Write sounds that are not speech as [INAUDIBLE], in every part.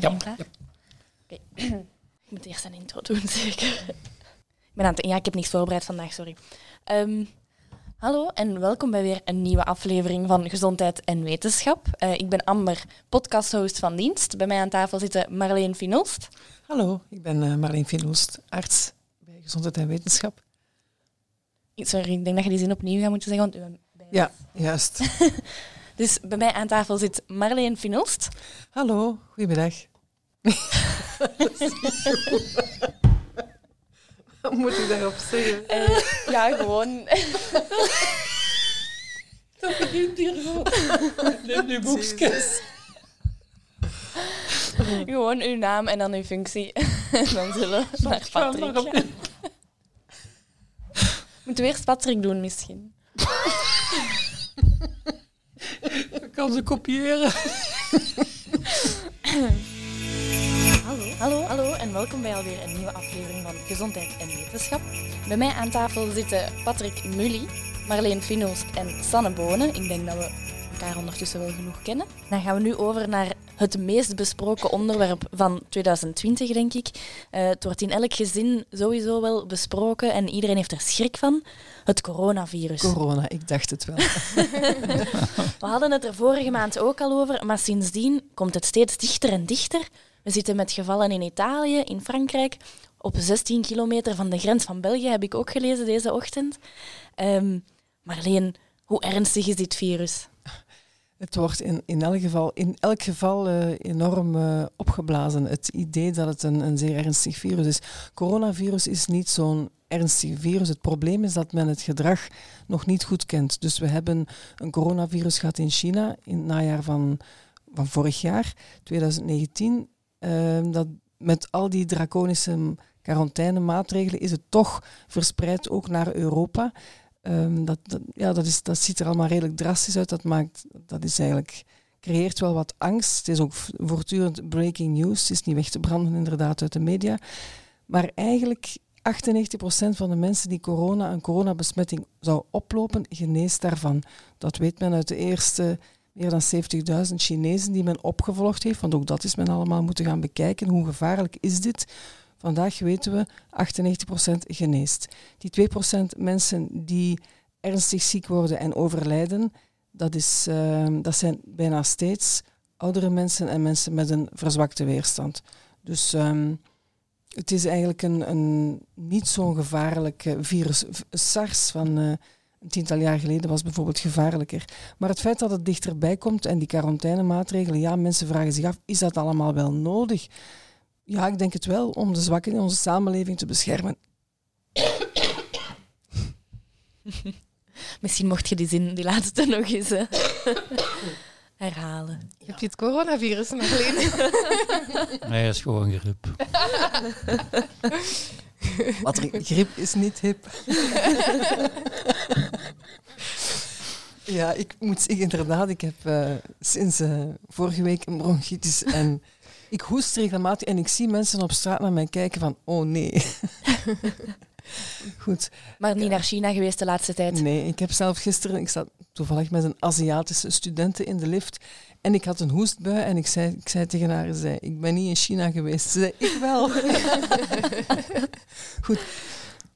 Iedereen klaar? Oké. [CLEARS THROAT] ik moet eerst een intro doen, [LAUGHS] zeker. Ik ben aan het... Ja, ik heb niks voorbereid vandaag, sorry. Ehm, hallo en welkom bij weer een nieuwe aflevering van Gezondheid en Wetenschap. Eh, ik ben Amber, podcasthost van dienst. Bij mij aan tafel zitten Marleen Finolst. Hallo, ik ben uh, Marleen Finolst, arts bij Gezondheid en Wetenschap. Sorry, ik denk dat je die zin opnieuw gaat moeten zeggen. Want ja, juist. [LAUGHS] dus bij mij aan tafel zit Marleen Finolst. Hallo, goedemiddag. Wat moet ik daarop zeggen? Uh, ja, gewoon. Dat begint hier gewoon. Neem nu boekjes. Gewoon uw naam en dan uw functie. en dan zullen we naar Patrick gaan. Moeten we eerst Patrick doen, misschien? Ik kan ze kopiëren. [LAUGHS] hallo, hallo, en welkom bij alweer een nieuwe aflevering van Gezondheid en Wetenschap. Bij mij aan tafel zitten Patrick Mully, Marleen Finoost en Sanne Bonen. Ik denk dat we elkaar ondertussen wel genoeg kennen. Dan gaan we nu over naar het meest besproken onderwerp van 2020, denk ik. Uh, het wordt in elk gezin sowieso wel besproken en iedereen heeft er schrik van. Het coronavirus. Corona, ik dacht het wel. [LAUGHS] [LAUGHS] we hadden het er vorige maand ook al over, maar sindsdien komt het steeds dichter en dichter. We zitten met gevallen in Italië, in Frankrijk. Op 16 kilometer van de grens van België heb ik ook gelezen deze ochtend. Um, Marleen, hoe ernstig is dit virus? Het wordt in, in, elk geval, in elk geval uh, enorm uh, opgeblazen. Het idee dat het een, een zeer ernstig virus is. Coronavirus is niet zo'n ernstig virus. Het probleem is dat men het gedrag nog niet goed kent. Dus we hebben een coronavirus gehad in China in het najaar van, van vorig jaar, 2019. Uh, dat met al die draconische quarantainemaatregelen is het toch verspreid ook naar Europa. Dat, dat, ja, dat, is, dat ziet er allemaal redelijk drastisch uit. Dat, maakt, dat is eigenlijk, creëert wel wat angst. Het is ook voortdurend breaking news. Het is niet weg te branden inderdaad uit de media. Maar eigenlijk 98% van de mensen die corona, een coronabesmetting zou oplopen, geneest daarvan. Dat weet men uit de eerste meer dan 70.000 Chinezen die men opgevolgd heeft. Want ook dat is men allemaal moeten gaan bekijken. Hoe gevaarlijk is dit? Vandaag weten we 98% geneest. Die 2% mensen die ernstig ziek worden en overlijden, dat, is, uh, dat zijn bijna steeds oudere mensen en mensen met een verzwakte weerstand. Dus um, het is eigenlijk een, een niet zo'n gevaarlijk virus. SARS van uh, een tiental jaar geleden was bijvoorbeeld gevaarlijker. Maar het feit dat het dichterbij komt en die quarantainemaatregelen, ja, mensen vragen zich af, is dat allemaal wel nodig? Ja, ik denk het wel, om de zwakken in onze samenleving te beschermen. [LAUGHS] Misschien mocht je die zin, die laatste nog eens uh, [LAUGHS] herhalen. Heb je het coronavirus nog alleen? nee, dat is gewoon griep. [LAUGHS] [LAUGHS] Wat griep is niet hip. [LAUGHS] ja, ik moet zeggen, inderdaad, ik heb uh, sinds uh, vorige week een bronchitis en ik hoest regelmatig en ik zie mensen op straat naar mij kijken van, oh nee. [LAUGHS] Goed. Maar niet naar China geweest de laatste tijd? Nee, ik heb zelf gisteren, ik zat toevallig met een Aziatische studenten in de lift en ik had een hoestbui en ik zei, ik zei tegen haar, zei, ik ben niet in China geweest. Ze zei, ik wel. [LAUGHS] Goed.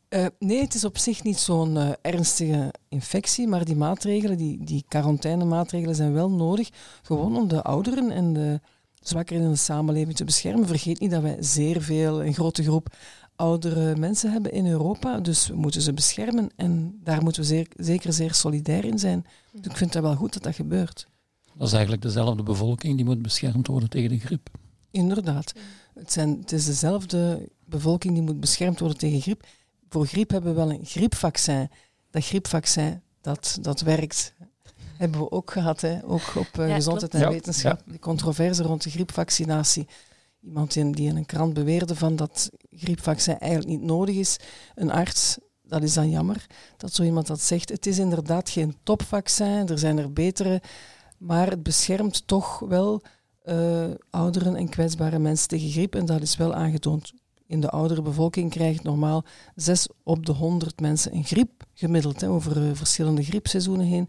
Uh, nee, het is op zich niet zo'n uh, ernstige infectie, maar die maatregelen, die, die quarantainemaatregelen zijn wel nodig, gewoon om de ouderen en de zwakker in de samenleving te beschermen. Vergeet niet dat wij zeer veel, een grote groep oudere mensen hebben in Europa. Dus we moeten ze beschermen en daar moeten we zeer, zeker zeer solidair in zijn. Dus ik vind het wel goed dat dat gebeurt. Dat is eigenlijk dezelfde bevolking die moet beschermd worden tegen de griep. Inderdaad. Het, zijn, het is dezelfde bevolking die moet beschermd worden tegen griep. Voor griep hebben we wel een griepvaccin. Dat griepvaccin, dat, dat werkt hebben we ook gehad, hè? ook op uh, gezondheid en wetenschap. De controverse rond de griepvaccinatie. Iemand die in een krant beweerde van dat griepvaccin eigenlijk niet nodig is. Een arts, dat is dan jammer dat zo iemand dat zegt. Het is inderdaad geen topvaccin, er zijn er betere, maar het beschermt toch wel uh, ouderen en kwetsbare mensen tegen griep en dat is wel aangetoond. In de oudere bevolking krijgt normaal 6 op de 100 mensen een griep gemiddeld hè, over uh, verschillende griepseizoenen heen.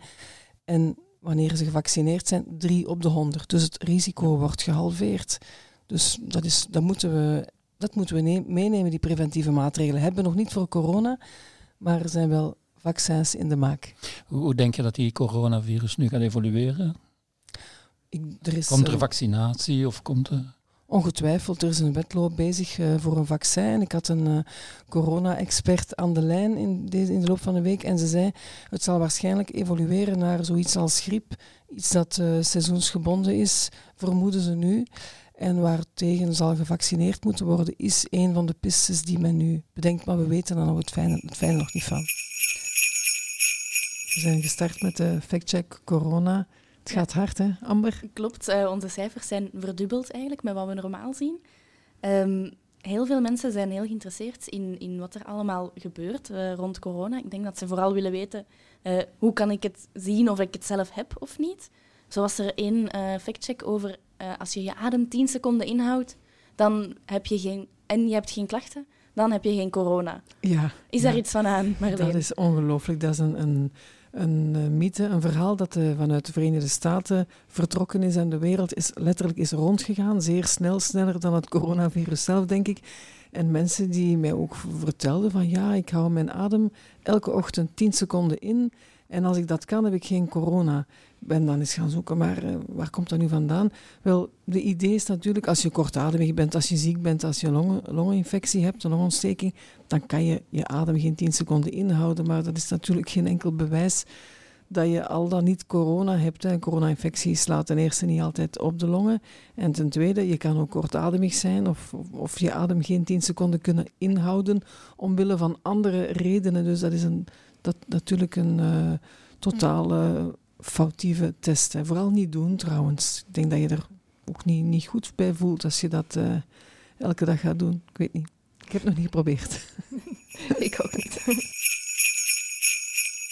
En wanneer ze gevaccineerd zijn, 3 op de 100. Dus het risico wordt gehalveerd. Dus dat, is, dat moeten we, dat moeten we meenemen, die preventieve maatregelen. Hebben we nog niet voor corona, maar er zijn wel vaccins in de maak. Hoe denk je dat die coronavirus nu gaat evolueren? Ik, er is, komt er vaccinatie of komt er... Ongetwijfeld, er is een wedloop bezig uh, voor een vaccin. Ik had een uh, corona-expert aan de lijn in, deze, in de loop van de week en ze zei het zal waarschijnlijk evolueren naar zoiets als griep, iets dat uh, seizoensgebonden is, vermoeden ze nu. En waartegen zal gevaccineerd moeten worden, is een van de pistes die men nu bedenkt, maar we weten er nog het fijne, het nog niet van. We zijn gestart met de factcheck corona. Het gaat hard, hè, Amber? Klopt, uh, onze cijfers zijn verdubbeld eigenlijk met wat we normaal zien. Um, heel veel mensen zijn heel geïnteresseerd in, in wat er allemaal gebeurt uh, rond corona. Ik denk dat ze vooral willen weten uh, hoe kan ik het zien of ik het zelf heb of niet. Zo was er één factcheck over als je je adem 10 seconden inhoudt, dan heb je geen, en je hebt geen klachten, dan heb je geen corona. Ja, is daar iets van aan, Marleen? Dat is ongelooflijk. Dat is een, een een uh, mythe, een verhaal dat uh, vanuit de Verenigde Staten vertrokken is en de wereld is letterlijk is rondgegaan. Zeer snel, sneller dan het coronavirus zelf, denk ik. En mensen die mij ook vertelden van ja, ik hou mijn adem elke ochtend 10 seconden in en als ik dat kan, heb ik geen corona. Ben dan eens gaan zoeken, maar uh, waar komt dat nu vandaan? Wel, de idee is natuurlijk, als je kortademig bent, als je ziek bent, als je longen, longeninfectie hebt, een longontsteking, dan kan je je adem geen 10 seconden inhouden. Maar dat is natuurlijk geen enkel bewijs dat je al dan niet corona hebt. Een corona-infectie slaat ten eerste niet altijd op de longen. En ten tweede, je kan ook kortademig zijn of, of, je adem geen 10 seconden kunnen inhouden omwille van andere redenen. Dus dat is een, dat, natuurlijk een uh, totale foutieve test. Hè. Vooral niet doen trouwens. Ik denk dat je er ook niet, niet goed bij voelt als je dat uh, elke dag gaat doen. Ik weet niet. Ik heb het nog niet geprobeerd. [LAUGHS] ik ook niet.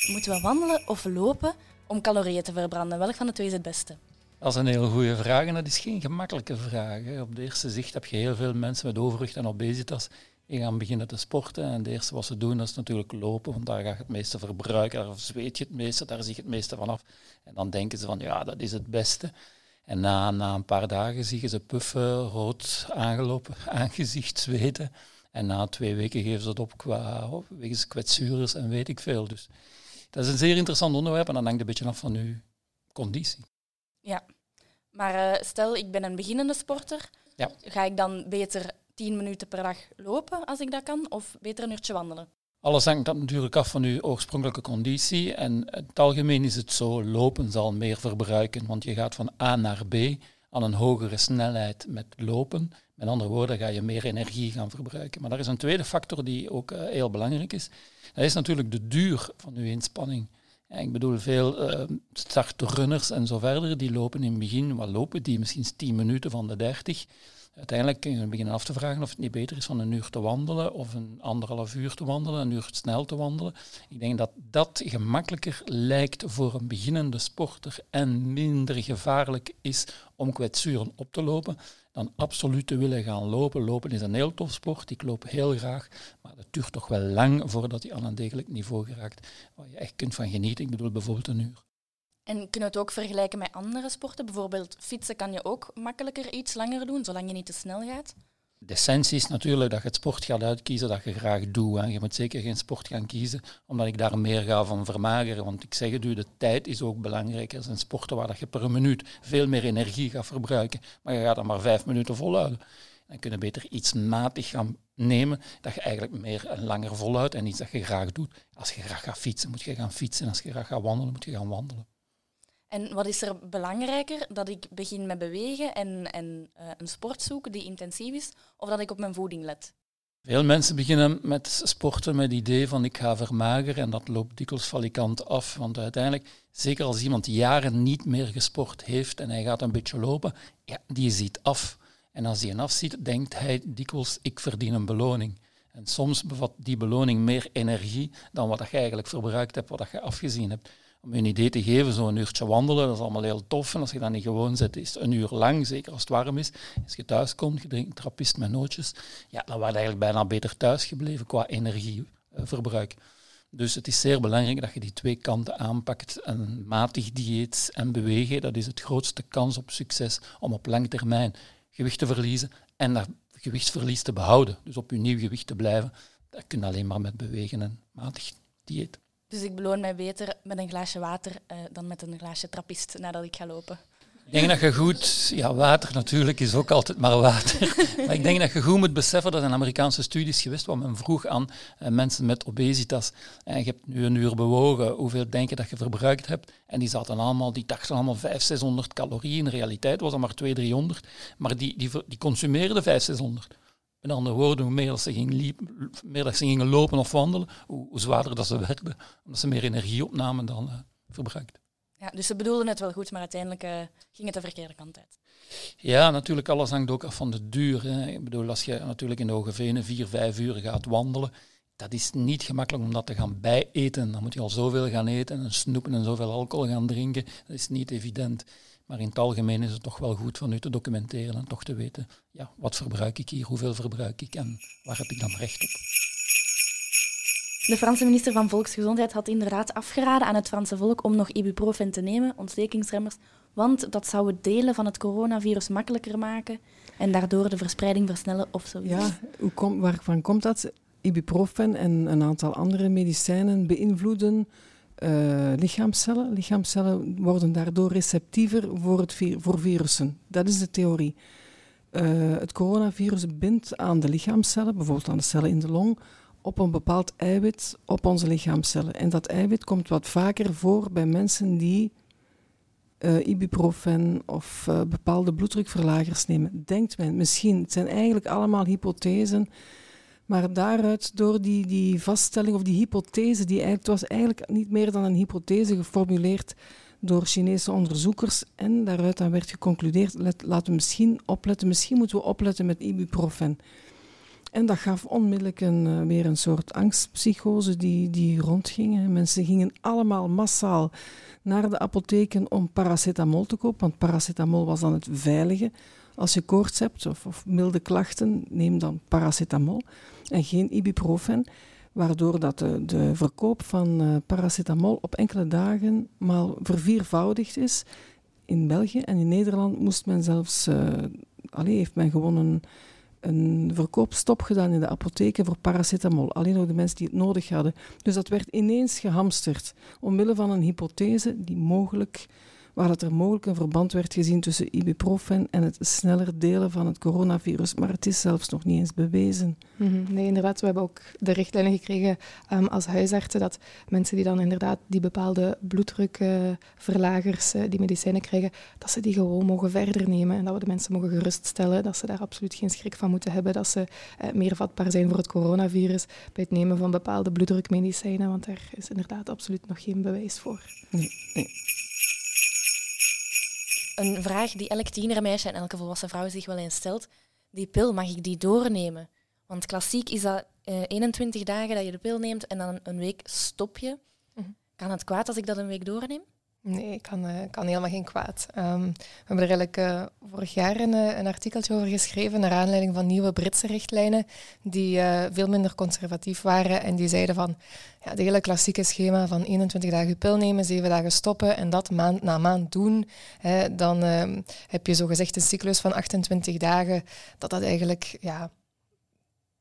Moeten we wandelen of lopen om calorieën te verbranden? Welk van de twee is het beste? Dat is een hele goede vraag en dat is geen gemakkelijke vraag. Hè. Op de eerste zicht heb je heel veel mensen met overgewicht en obesitas gaan beginnen te sporten. En het eerste wat ze doen, dat is natuurlijk lopen, want daar ga je het meeste verbruiken, daar zweet je het meeste, daar zie je het meeste vanaf. En dan denken ze van, ja, dat is het beste. En na, na een paar dagen zie je ze puffen, rood aangelopen, [LAUGHS] aangezicht zweten. En na twee weken geven ze het op qua wegens kwetsures en weet ik veel. Dus dat is een zeer interessant onderwerp en dan hangt een beetje af van uw conditie. Ja, maar uh, stel ik ben een beginnende sporter, ja. ga ik dan beter 10 minuten per dag lopen als ik dat kan, of beter een uurtje wandelen? Alles hangt natuurlijk af van uw oorspronkelijke conditie. En in het algemeen is het zo, lopen zal meer verbruiken, want je gaat van A naar B aan een hogere snelheid met lopen. Met andere woorden, ga je meer energie gaan verbruiken. Maar er is een tweede factor die ook uh, heel belangrijk is. Dat is natuurlijk de duur van uw inspanning. Ja, ik bedoel, veel uh, startrunners en zo verder, die lopen in het begin, wat lopen die misschien 10 minuten van de 30. Uiteindelijk je beginnen af te vragen of het niet beter is van een uur te wandelen of een anderhalf uur te wandelen, een uur snel te wandelen. Ik denk dat dat gemakkelijker lijkt voor een beginnende sporter en minder gevaarlijk is om kwetsuren op te lopen dan absoluut te willen gaan lopen. Lopen is een heel tof sport, ik loop heel graag, maar het duurt toch wel lang voordat hij aan een degelijk niveau geraakt waar je echt kunt van genieten. Ik bedoel bijvoorbeeld een uur. En kunnen we het ook vergelijken met andere sporten? Bijvoorbeeld fietsen kan je ook makkelijker iets langer doen, zolang je niet te snel gaat. De essentie is natuurlijk dat je het sport gaat uitkiezen dat je graag doet. En je moet zeker geen sport gaan kiezen, omdat ik daar meer ga van vermageren. Want ik zeg het de tijd is ook belangrijk. Er zijn sporten waar je per minuut veel meer energie gaat verbruiken, maar je gaat dan maar vijf minuten volhouden. Dan kun je beter iets matig gaan nemen, dat je eigenlijk meer en langer volhoudt en iets dat je graag doet. Als je graag gaat fietsen, moet je gaan fietsen. Als je graag gaat wandelen, moet je gaan wandelen. En wat is er belangrijker? Dat ik begin met bewegen en, en uh, een sport zoeken die intensief is, of dat ik op mijn voeding let? Veel mensen beginnen met sporten met het idee van ik ga vermageren en dat loopt dikwijls valikant af. Want uiteindelijk, zeker als iemand jaren niet meer gesport heeft en hij gaat een beetje lopen, ja, die ziet af. En als hij een afziet, denkt hij dikwijls ik verdien een beloning. En soms bevat die beloning meer energie dan wat je eigenlijk verbruikt hebt, wat je afgezien hebt om je een idee te geven, zo'n uurtje wandelen, dat is allemaal heel tof. En als je dat niet gewoon zet, is een uur lang, zeker als het warm is. Als je thuis komt, je drinkt trappist met nootjes, ja, dan je eigenlijk bijna beter thuis gebleven qua energieverbruik. Dus het is zeer belangrijk dat je die twee kanten aanpakt. Een matig dieet en bewegen, dat is het grootste kans op succes om op lange termijn gewicht te verliezen en dat gewichtsverlies te behouden. Dus op je nieuw gewicht te blijven, dat kun je alleen maar met bewegen en matig dieet. Dus ik beloon mij beter met een glaasje water uh, dan met een glaasje trappist nadat ik ga lopen. Ik denk dat je goed, ja, water natuurlijk is ook altijd maar water. [LAUGHS] maar ik denk dat je goed moet beseffen dat in Amerikaanse studies geweest waar men vroeg aan uh, mensen met obesitas. En je hebt nu een uur bewogen, hoeveel denk je dat je verbruikt hebt? En die zaten allemaal, die dachten allemaal 500, 600 calorieën. In realiteit was dat maar 200, 300. Maar die, die, die consumeerden 500, 600. Met andere woorden, hoe meer ze gingen, liep, meer dat ze gingen lopen of wandelen, hoe, hoe, zwaarder dat ze werden, omdat ze meer energie opnamen dan uh, verbruikten. Ja, dus ze bedoelden het wel goed, maar uiteindelijk uh, ging het de verkeerde kant uit. Ja, natuurlijk, alles hangt ook af van de duur. Hè. Ik bedoel, als je natuurlijk in de Hoge Venen vier, vijf uur gaat wandelen, dat is niet gemakkelijk om dat te gaan bijeten. Dan moet je al zoveel gaan eten en snoepen en zoveel alcohol gaan drinken. Dat is niet evident. Maar in het algemeen is het toch wel goed van u te documenteren en toch te weten, ja, wat verbruik ik hier, hoeveel verbruik ik en waar heb ik dan recht op. De Franse minister van Volksgezondheid had inderdaad afgeraden aan het Franse volk om nog ibuprofen te nemen, ontstekingsremmers, want dat zou het delen van het coronavirus makkelijker maken en daardoor de verspreiding versnellen of zo. Ja, hoe kom, waarvan komt dat? Ibuprofen en een aantal andere medicijnen beïnvloeden uh, lichaamcellen. Worden daardoor receptiever voor, het voor virussen. Dat is de theorie. Uh, het coronavirus bindt aan de lichaamcellen, bijvoorbeeld aan de cellen in de long, op een bepaald eiwit op onze lichaamcellen. En dat eiwit komt wat vaker voor bij mensen die uh, ibuprofen of bepaalde bloeddrukverlagers nemen. Denkt men misschien. Het zijn eigenlijk allemaal hypothesen maar daaruit, door die, die vaststelling of die hypothese, die eigenlijk, het was eigenlijk niet meer dan een hypothese geformuleerd door Chinese onderzoekers. En daaruit dan werd geconcludeerd, let, laten we misschien opletten, misschien moeten we opletten met ibuprofen. En dat gaf onmiddellijk een, uh, weer een soort angstpsychose die, die rondging. Mensen gingen allemaal massaal naar de apotheken om paracetamol te kopen, want paracetamol was dan het veilige. Als je koorts hebt of, of milde klachten, neem dan paracetamol en geen ibuprofen, waardoor dat de, de verkoop van uh, paracetamol op enkele dagen maal verviervoudigd is. In België en in Nederland moest men zelfs, uh, allee, heeft men gewoon een, een verkoopstop gedaan in de apotheken voor paracetamol. Alleen nog de mensen die het nodig hadden. Dus dat werd ineens gehamsterd, omwille van een hypothese die mogelijk waar dat er mogelijk een verband werd gezien tussen ibuprofen en het sneller delen van het coronavirus. Maar het is zelfs nog niet eens bewezen. Mm Nee, inderdaad. We hebben ook de richtlijnen gekregen um, als huisartsen dat mensen die dan inderdaad die bepaalde bloeddrukverlagers, uh, die medicijnen krijgen, dat ze die gewoon mogen verder nemen en dat we de mensen mogen geruststellen dat ze daar absoluut geen schrik van moeten hebben, dat ze uh, meer vatbaar zijn voor het coronavirus bij het nemen van bepaalde bloeddrukmedicijnen, want daar is inderdaad absoluut nog geen bewijs voor. Nee, nee een vraag die elk tienermeisje en elke volwassen vrouw zich wel eens stelt. Die pil, mag ik die doornemen? Want klassiek is dat uh, eh, 21 dagen dat je de pil neemt en dan een week stop je. Mhm. Kan het kwaad als ik dat een week doorneem? Nee, kan, uh, kan helemaal geen kwaad. Um, we hebben er eigenlijk uh, vorig jaar een, uh, een, artikeltje over geschreven naar aanleiding van nieuwe Britse richtlijnen die veel minder conservatief waren en die zeiden van ja, het hele klassieke schema van 21 dagen pil nemen, 7 dagen stoppen en dat maand na maand doen, hè, dan ehm, heb je zogezegd een cyclus van 28 dagen, dat dat eigenlijk ja,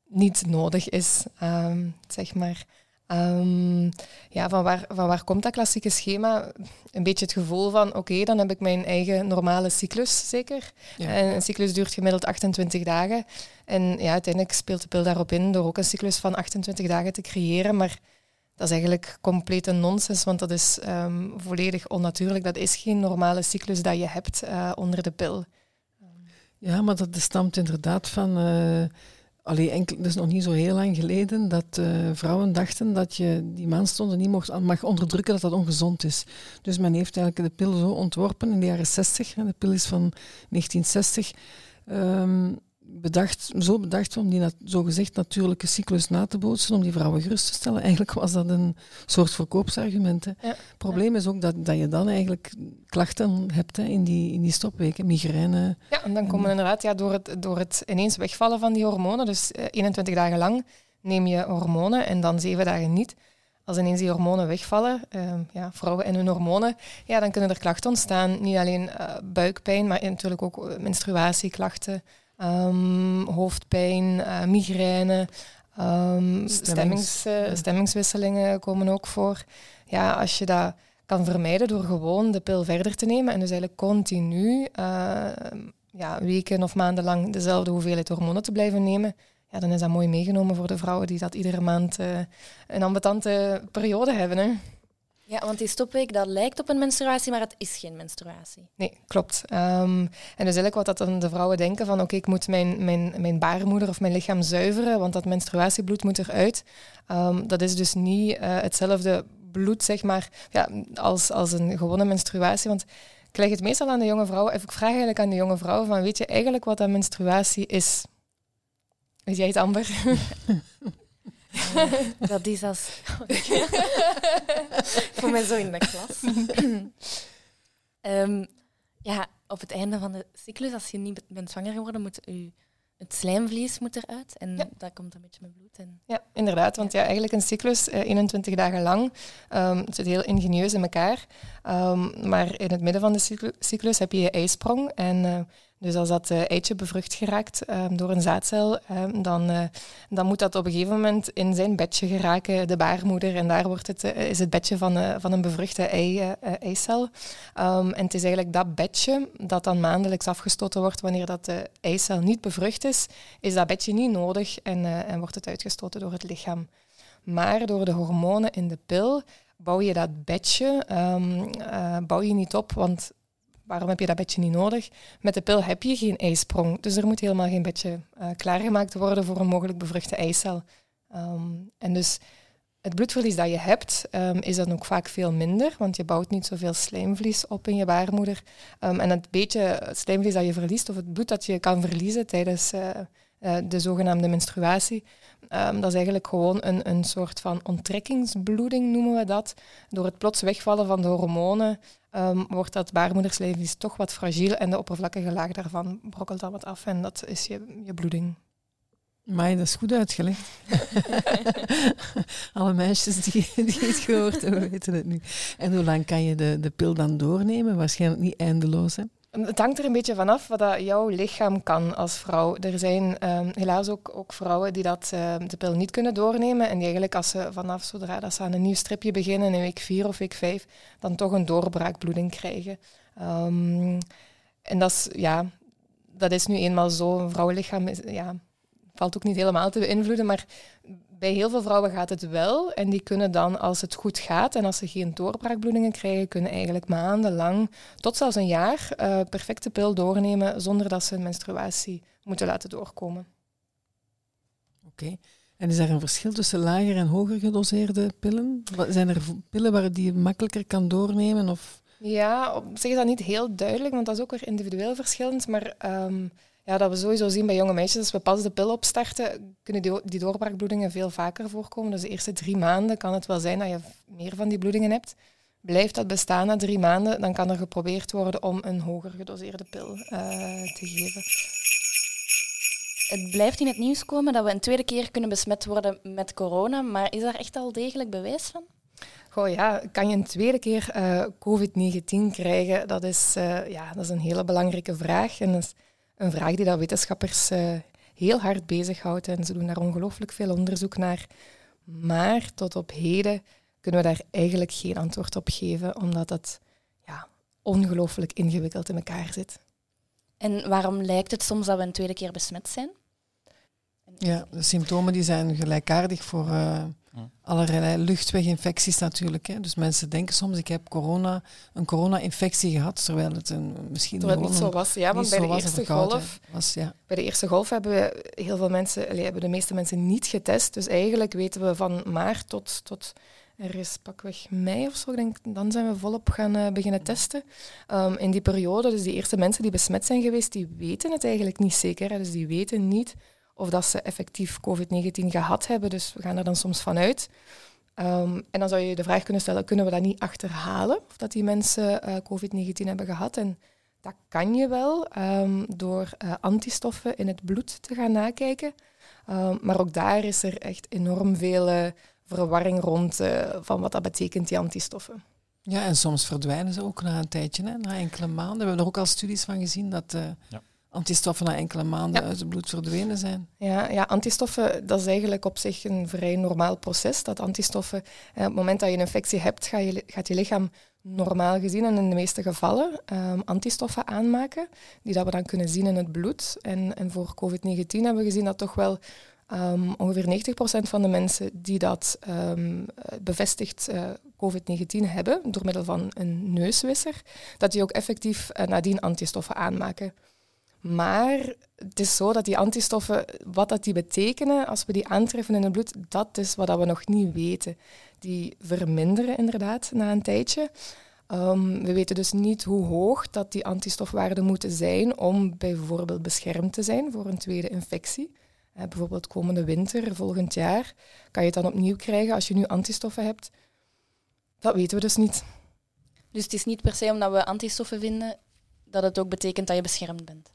niet nodig is, um, zeg maar. Um, ja, van waar, van waar komt dat klassieke schema? Een beetje het gevoel van, oké, dan heb ik mijn eigen normale cyclus, zeker. En een cyclus duurt gemiddeld 28 dagen. En ja, uiteindelijk speelt de pil daarop in door ook een cyclus van 28 dagen te creëren. Maar dat is eigenlijk complete nonsens, want dat is um, volledig onnatuurlijk. Dat is geen normale cyclus dat je hebt uh, onder de pil. Ja, maar dat stamt inderdaad van... Uh Allee, enkel, is nog niet zo heel lang geleden dat uh, vrouwen dachten dat je die maandstonden niet mocht, mag onderdrukken, dat dat ongezond is. Dus men heeft eigenlijk de pil zo ontworpen in de jaren 60. De pil is van 1960. Um, bedacht, zo bedacht om die zogezegd natuurlijke cyclus na te bootsen, om die vrouwen gerust te stellen. Eigenlijk was dat een soort verkoopsargument. Het probleem is ook dat, dat je dan eigenlijk klachten hebt hè, in, die, in die stopweken, migraine. Ja, en dan komen inderdaad ja, door, het, door het ineens wegvallen van die hormonen, dus 21 eh, dagen lang neem je hormonen en dan zeven dagen niet. als ineens die hormonen wegvallen, uh, ja, vrouwen en hun hormonen, ja, dan kunnen er klachten ontstaan. Niet alleen uh, buikpijn, maar natuurlijk ook menstruatieklachten, um, hoofdpijn, uh, migraine, um, stemmings, stemmingswisselingen komen ook voor. Ja, als je dat kan vermijden door gewoon de pil verder te nemen en dus eigenlijk continu ja, weken of maanden lang dezelfde hoeveelheid hormonen te blijven nemen, ja, dan is dat mooi meegenomen voor de vrouwen die dat iedere maand uh, een ambetante periode hebben. Hè. Ja, want die stopweek dat lijkt op een menstruatie, maar het is geen menstruatie. Nee, klopt. Um, en dus eigenlijk wat dat dan de vrouwen denken van oké, ik moet mijn, mijn, mijn baarmoeder of mijn lichaam zuiveren, want dat menstruatiebloed moet eruit. Um, dat is dus niet uh, hetzelfde bloed, zeg maar, ja, als, als een gewone menstruatie. Want ik leg het meestal aan de jonge vrouwen, of ik vraag eigenlijk aan de jonge vrouwen van weet je eigenlijk wat dat menstruatie is? Weet jij het, Amber? [LAUGHS] [LAUGHS] dat is als... [LAUGHS] Voor mij zo in de klas. um, [CLEARS THROAT] ja, op het einde van de cyclus, als je niet bent zwanger geworden, moet je het slijmvlies moet eruit en ja. dat komt een beetje met bloed. En... Ja, inderdaad. Want ja, eigenlijk een cyclus, eh, 21 dagen lang, um, het zit heel ingenieus in elkaar. Um, maar in het midden van de cyclus heb je je ijsprong en uh, dus als dat uh, eitje bevrucht geraakt um, door een zaadcel, um, dan, uh, dan moet dat op een gegeven moment in zijn bedje geraken, de baarmoeder. En daar wordt het, uh, is het bedje van, van een bevruchte ei, eicel. Um, en het is eigenlijk dat bedje dat dan maandelijks afgestoten wordt wanneer dat de eicel niet bevrucht is, is dat bedje niet nodig en, en wordt het uitgestoten door het lichaam. Maar door de hormonen in de pil bouw je dat bedje bouw je niet op, want waarom heb je dat bedje niet nodig? Met de pil heb je geen ijsprong, dus er moet helemaal geen bedje uh, klaargemaakt worden voor een mogelijk bevruchte eicel. Um, en dus het bloedverlies dat je hebt, um, is dan ook vaak veel minder, want je bouwt niet zoveel slijmvlies op in je baarmoeder. Um, en het beetje slijmvlies dat je verliest, of het bloed dat je kan verliezen tijdens uh, uh, de zogenaamde menstruatie, um, dat is eigenlijk gewoon een, een soort van onttrekkingsbloeding, noemen we dat. Door het plots wegvallen van de hormonen um, wordt dat baarmoederslijmvlies toch wat fragiel en de oppervlakkige laag daarvan brokkelt dan wat af en dat is je, je bloeding. Maar dat is goed uitgelegd. [LAUGHS] Alle meisjes die, die het gehoord hebben, weten het nu. En hoe lang kan je de, de pil dan doornemen? Waarschijnlijk niet eindeloos, hè? Het hangt er een beetje vanaf wat dat jouw lichaam kan als vrouw. Er zijn um, helaas ook, ook, vrouwen die dat, uh, de pil niet kunnen doornemen en die eigenlijk als ze vanaf zodra dat ze aan een nieuw stripje beginnen in week 4 of week 5, dan toch een doorbraakbloeding krijgen. En dat is, ja, dat is nu eenmaal zo. Een vrouwenlichaam is, ja, valt ook niet helemaal te beïnvloeden, maar bij heel veel vrouwen gaat het wel. En die kunnen dan, als het goed gaat en als ze geen doorbraakbloedingen krijgen, kunnen eigenlijk maandenlang, tot zelfs een jaar, uh, perfecte pil doornemen zonder dat ze menstruatie moeten laten doorkomen. Oké. En is er een verschil tussen lager en hoger gedoseerde pillen? Zijn er pillen waar die je makkelijker kan doornemen? Of? Ja, op zich is dat niet heel duidelijk, want dat is ook weer individueel verschillend. Maar um, ja, dat we sowieso zien bij jonge meisjes, als we pas de pil opstarten, kunnen die, die doorbraakbloedingen veel vaker voorkomen. Dus de eerste drie maanden kan het wel zijn dat je meer van die bloedingen hebt. Blijft dat bestaan na drie maanden, dan kan er geprobeerd worden om een hoger gedoseerde pil uh, te geven. Het blijft in het nieuws komen dat we een tweede keer kunnen besmet worden met corona, maar is daar echt al degelijk bewijs van? Goh, ja, kan je een tweede keer uh, COVID-19 krijgen? Dat is, uh, ja, dat is een hele belangrijke vraag. En dat is een vraag die dat wetenschappers uh, heel hard bezighoudt en ze doen daar ongelooflijk veel onderzoek naar. Maar tot op heden kunnen we daar eigenlijk geen antwoord op geven, omdat het ja, ongelooflijk ingewikkeld in elkaar zit. En waarom lijkt het soms dat we een tweede keer besmet zijn? Ja, de symptomen die zijn gelijkaardig voor uh, allerlei luchtweginfecties natuurlijk. Hè. Dus mensen denken soms, ik heb corona, een corona-infectie gehad, terwijl het een, misschien terwijl het niet zo was. Ja, want bij de eerste golf, was, ja. bij de eerste golf hebben we heel veel mensen, allee, hebben de meeste mensen niet getest. Dus eigenlijk weten we van maart tot, tot er is pakweg mei of zo, denk, dan zijn we volop gaan uh, beginnen testen. Um, in die periode, dus die eerste mensen die besmet zijn geweest, die weten het eigenlijk niet zeker. Hè. Dus die weten niet of dat ze effectief COVID-19 gehad hebben. Dus we gaan er dan soms vanuit. Um, en dan zou je de vraag kunnen stellen, kunnen we dat niet achterhalen? Of dat die mensen uh, COVID-19 hebben gehad? En dat kan je wel um, door uh, antistoffen in het bloed te gaan nakijken. Um, maar ook daar is er echt enorm veel uh, verwarring rond van wat dat betekent, die antistoffen. Ja, en soms verdwijnen ze ook na een tijdje, hè, na enkele maanden. We hebben er ook al studies van gezien dat ja. Antistoffen na enkele maanden uit het bloed verdwenen zijn. Ja, ja, antistoffen, dat is eigenlijk op zich een vrij normaal proces. Dat antistoffen, op het moment dat je een infectie hebt, ga je, gaat je lichaam normaal gezien en in de meeste gevallen um, antistoffen aanmaken, die dat we dan kunnen zien in het bloed. En, en voor COVID-19 hebben we gezien dat toch wel um, ongeveer 90% van de mensen die dat um, bevestigd uh, COVID-19 hebben, door middel van een neuswisser, dat die ook effectief uh, nadien antistoffen aanmaken. Maar het is zo dat die antistoffen, wat dat die betekenen als we die aantreffen in het bloed, dat is wat we nog niet weten. Die verminderen inderdaad na een tijdje. Um, we weten dus niet hoe hoog dat die antistofwaarden moeten zijn om bijvoorbeeld beschermd te zijn voor een tweede infectie. Uh, bijvoorbeeld komende winter, volgend jaar, kan je het dan opnieuw krijgen als je nu antistoffen hebt. Dat weten we dus niet. Dus het is niet per se omdat we antistoffen vinden dat het ook betekent dat je beschermd bent?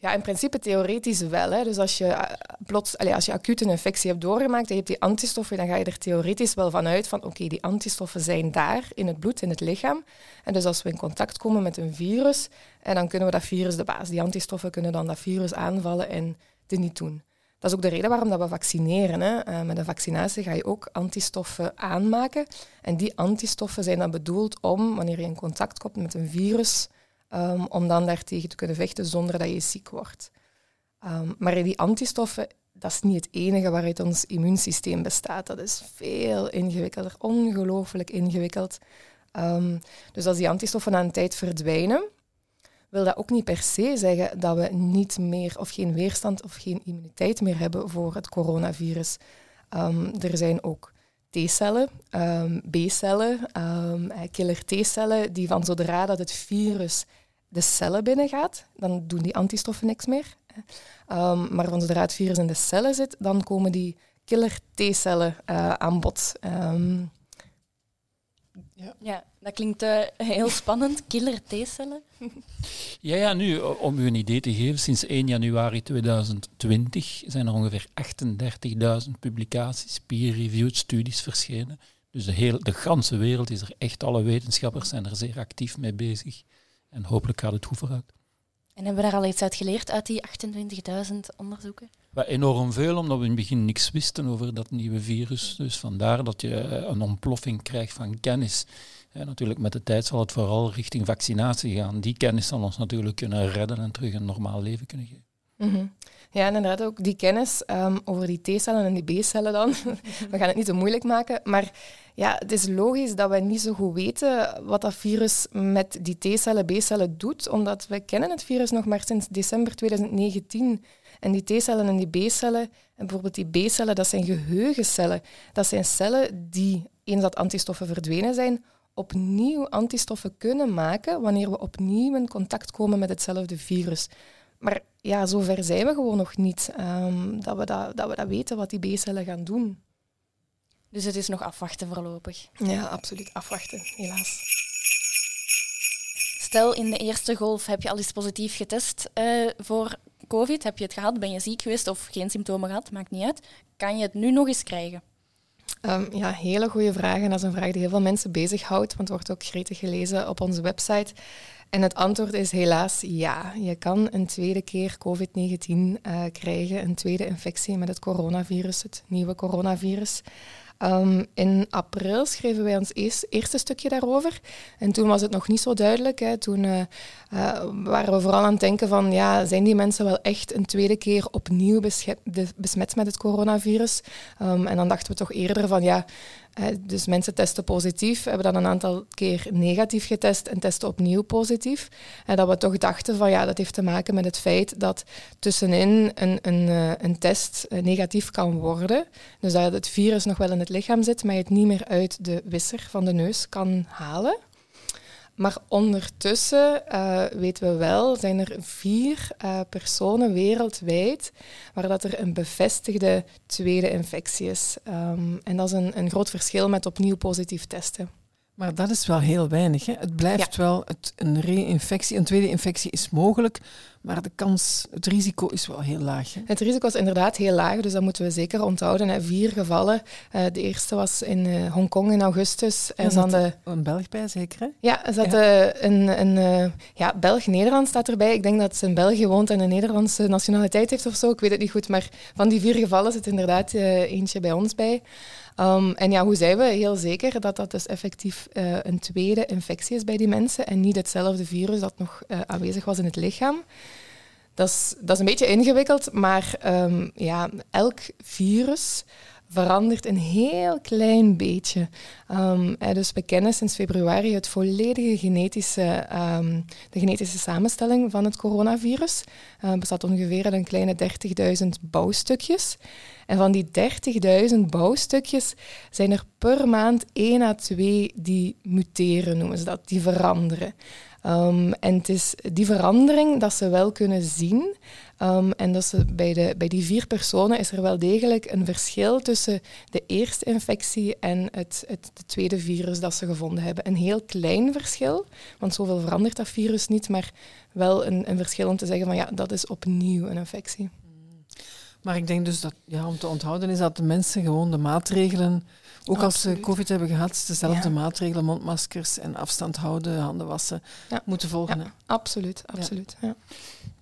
Ja, in principe theoretisch wel. Hè. Dus als je, uh, plots, allez, als je acuut een infectie hebt doorgemaakt en je hebt die antistoffen, dan ga je er theoretisch wel van uit van oké, die antistoffen zijn daar in het bloed, in het lichaam. En dus als we in contact komen met een virus, en dan kunnen we dat virus de baas. Die antistoffen kunnen dan dat virus aanvallen en dit niet doen. Dat is ook de reden waarom dat we vaccineren. Hè. Uh, met een vaccinatie ga je ook antistoffen aanmaken. En die antistoffen zijn dan bedoeld om, wanneer je in contact komt met een virus, um, om dan daartegen te kunnen vechten zonder dat je ziek wordt. Um, maar die antistoffen, dat is niet het enige waaruit ons immuunsysteem bestaat. Dat is veel ingewikkelder, ongelooflijk ingewikkeld. Um, dus als die antistoffen na een tijd verdwijnen, wil dat ook niet per se zeggen dat we niet meer of geen weerstand of geen immuniteit meer hebben voor het coronavirus. Er zijn ook T-cellen, B-cellen, um, killer T-cellen, die van zodra dat het virus de cellen binnengaat, dan doen die antistoffen niks meer. Um, maar zodra het virus in de cellen zit, dan komen die killer T-cellen uh, aan bod. Um, ja. ja, dat klinkt uh, heel [LAUGHS] spannend. Killer T-cellen. Ja, ja, nu, om u een idee te geven, sinds 1 januari 2020 zijn er ongeveer 38.000 publicaties, peer-reviewed studies verschenen. Dus de, hele, de ganse wereld is er echt, alle wetenschappers zijn er zeer actief mee bezig. En hopelijk gaat het goed vooruit. En hebben we daar al iets uit geleerd uit die 28.000 onderzoeken? Wel, enorm veel, omdat we in het begin niks wisten over dat nieuwe virus. Dus vandaar dat je eh, een ontploffing krijgt van kennis. En natuurlijk, met de tijd zal het vooral richting vaccinatie gaan. Die kennis zal ons natuurlijk kunnen redden en terug een normaal leven kunnen geven. Mm Ja, inderdaad, ook die kennis um, over die T-cellen en die B-cellen dan. [LAUGHS] we gaan het niet zo moeilijk maken, maar ja, het is logisch dat we niet zo goed weten wat dat virus met die T-cellen, B-cellen doet, omdat we kennen het virus nog maar sinds december 2019. En die T-cellen en die B-cellen, en bijvoorbeeld die B-cellen, dat zijn geheugencellen. Dat zijn cellen die, eens dat antistoffen verdwenen zijn, opnieuw antistoffen kunnen maken wanneer we opnieuw in contact komen met hetzelfde virus. Maar ja, zover zijn we gewoon nog niet, um, dat, we dat, dat we dat weten wat die B-cellen gaan doen. Dus het is nog afwachten voorlopig. Ja, absoluut afwachten, helaas. Stel, in de eerste golf heb je al eens positief getest uh, voor COVID. Heb je het gehad? Ben je ziek geweest of geen symptomen gehad? Maakt niet uit. Kan je het nu nog eens krijgen? Um, ja, hele goede vraag. En dat is een vraag die heel veel mensen bezighoudt, want het wordt ook gretig gelezen op onze website. En het antwoord is helaas ja. Je kan een tweede keer COVID-19 uh, krijgen, een tweede infectie met het coronavirus, het nieuwe coronavirus. Um, in april schreven wij ons eerste stukje daarover. En toen was het nog niet zo duidelijk. Hè. Toen uh, uh, waren we vooral aan het denken van, ja, zijn die mensen wel echt een tweede keer opnieuw besmet met het coronavirus? Um, en dan dachten we toch eerder van, ja, dus mensen testen positief, hebben dan een aantal keer negatief getest en testen opnieuw positief. En dat we toch dachten van ja, dat heeft te maken met het feit dat tussenin een, een, eh, een test eh, negatief kan worden. Dus dat het virus nog wel in het lichaam zit, maar je het niet meer uit de wisser van de neus kan halen. Maar ondertussen uh, weten we wel, zijn er vier uh, personen wereldwijd waar dat er een bevestigde tweede infectie is. Um, en dat is een, een groot verschil met opnieuw positief testen. Maar dat is wel heel weinig. Hè? Het blijft ja. wel, het, een re-infectie, een tweede infectie is mogelijk, Maar de kans, het risico is wel heel laag. Hè? Het risico is inderdaad heel laag, dus dat moeten we zeker onthouden. Hè. Vier gevallen. Uh, de eerste was in uh, Hongkong in augustus. Er zat de... een Belg bij, zeker? Hè? Ja, er zat ja. een, een uh, ja, Belg-Nederland staat erbij. Ik denk dat ze in België woont en een Nederlandse nationaliteit heeft of zo. Ik weet het niet goed, maar van die vier gevallen zit inderdaad eentje bij ons bij. Um, en ja, hoe zijn we heel zeker dat dat dus effectief uh, een tweede infectie is bij die mensen en niet hetzelfde virus dat nog uh, aanwezig was in het lichaam? Dat is, dat is een beetje ingewikkeld, maar um, ja, elk virus verandert een heel klein beetje. Um, dus we kennen sinds februari het volledige genetische, um, de genetische samenstelling van het coronavirus. Het uh, bestaat ongeveer uit een kleine 30.000 bouwstukjes. En van die 30.000 bouwstukjes zijn er per maand 1 à 2 die muteren, noemen ze dat, die veranderen. Um, en het is die verandering dat ze wel kunnen zien. Um, en dat ze bij, de, bij die vier personen is er wel degelijk een verschil tussen de eerste infectie en het, het de tweede virus dat ze gevonden hebben. Een heel klein verschil, want zoveel verandert dat virus niet, maar wel een, een verschil om te zeggen van ja, dat is opnieuw een infectie. Maar ik denk dus dat, ja, om te onthouden is dat de mensen gewoon de maatregelen, ook als ze COVID hebben gehad, dezelfde maatregelen, mondmaskers en afstand houden, handen wassen, moeten volgen. Ja, absoluut, absoluut. Ja.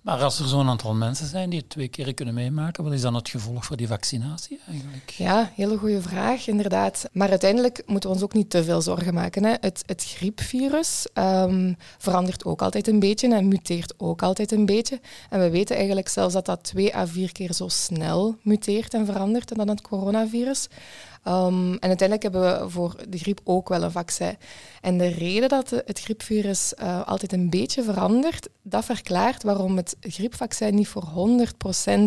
Maar als er zo'n aantal mensen zijn die het twee keer kunnen meemaken, wat is dan het gevolg voor die vaccinatie eigenlijk? Ja, hele goede vraag, inderdaad. Maar uiteindelijk moeten we ons ook niet te veel zorgen maken. Hè. Het, het griepvirus um, verandert ook altijd een beetje en muteert ook altijd een beetje. En we weten eigenlijk zelfs dat dat twee à vier keer zo snel muteert en verandert dan het coronavirus. Um, en uiteindelijk hebben we voor de griep ook wel een vaccin. En de reden dat het griepvirus uh, altijd een beetje verandert, dat verklaart waarom het griepvaccin niet voor 100%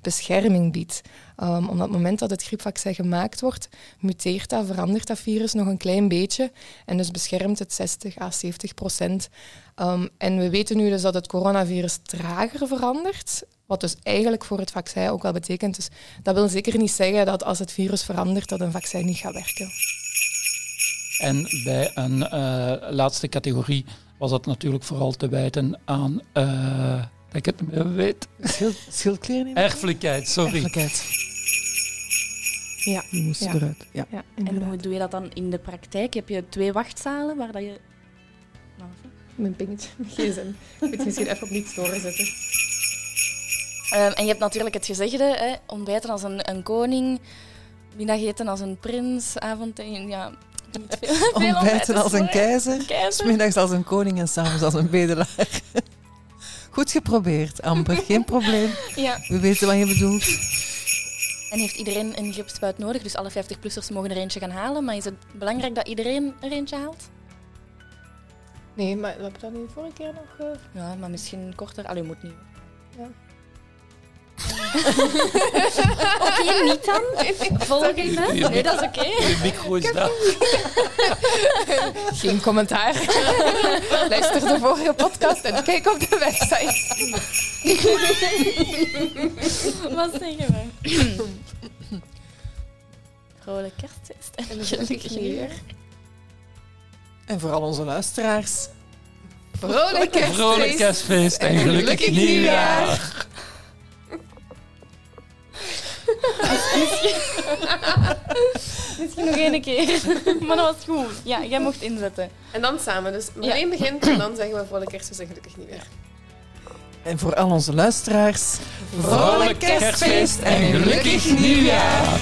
bescherming biedt. Um, omdat het moment dat het griepvaccin gemaakt wordt, muteert dat, verandert dat virus nog een klein beetje. En dus beschermt het 60 à 70 procent. Um, en we weten nu dus dat het coronavirus trager verandert. Wat dus eigenlijk voor het vaccin ook wel betekent. Dus dat wil zeker niet zeggen dat als het virus verandert, dat een vaccin niet gaat werken. En bij een uh, laatste categorie was dat natuurlijk vooral te wijten aan, uh, dat ik het niet meer weet. Schild? Erfelijkheid, sorry. Erfelijkheid. Ja. Die moest ja. eruit. Ja. ja en hoe doe je dat dan in de praktijk? Heb je twee wachtzalen waar dat je... Mijn pingetje, geen zin. Ik moet misschien even op niets doorzetten. Um, en je hebt natuurlijk het gezegde, hè, ontbijten als een, een koning, middageten als een prins, avondeten, ja... Niet veel, [LAUGHS] veel ontbijten als een keizer, keizer. middags als een koning en s'avonds als een bedelaar. [LAUGHS] Goed geprobeerd, Amber, geen probleem. Ja. We weten wat je bedoelt. En heeft iedereen een griepspuit nodig? Dus alle 50-plussers mogen er eentje gaan halen, maar is het belangrijk dat iedereen er eentje haalt? Nee, maar we hebben dat niet vorige keer nog... Uh... Ja, maar misschien korter. Allee, moet niet. Ja. [LAUGHS] oké, okay, niet dan. Volgende. Nee, dat is oké. Okay. Micro is daar. Geen commentaar. Luister de vorige podcast en kijk op de website. Wat zeggen we? Vrolijk kerstfeest en een gelukkig nieuwjaar. En voor al onze luisteraars. Vrolijk kerstfeest, Vrolijk kerstfeest en gelukkig nieuwjaar. Misschien nog één keer. [LAUGHS] Maar dat was goed. Ja, jij mocht inzetten. En dan samen. Dus Marleen ja. begint en dan zeggen we vrolijk kerstfeest en gelukkig nieuwjaar. En voor al onze luisteraars. Vrolijk kerstfeest en gelukkig nieuwjaar.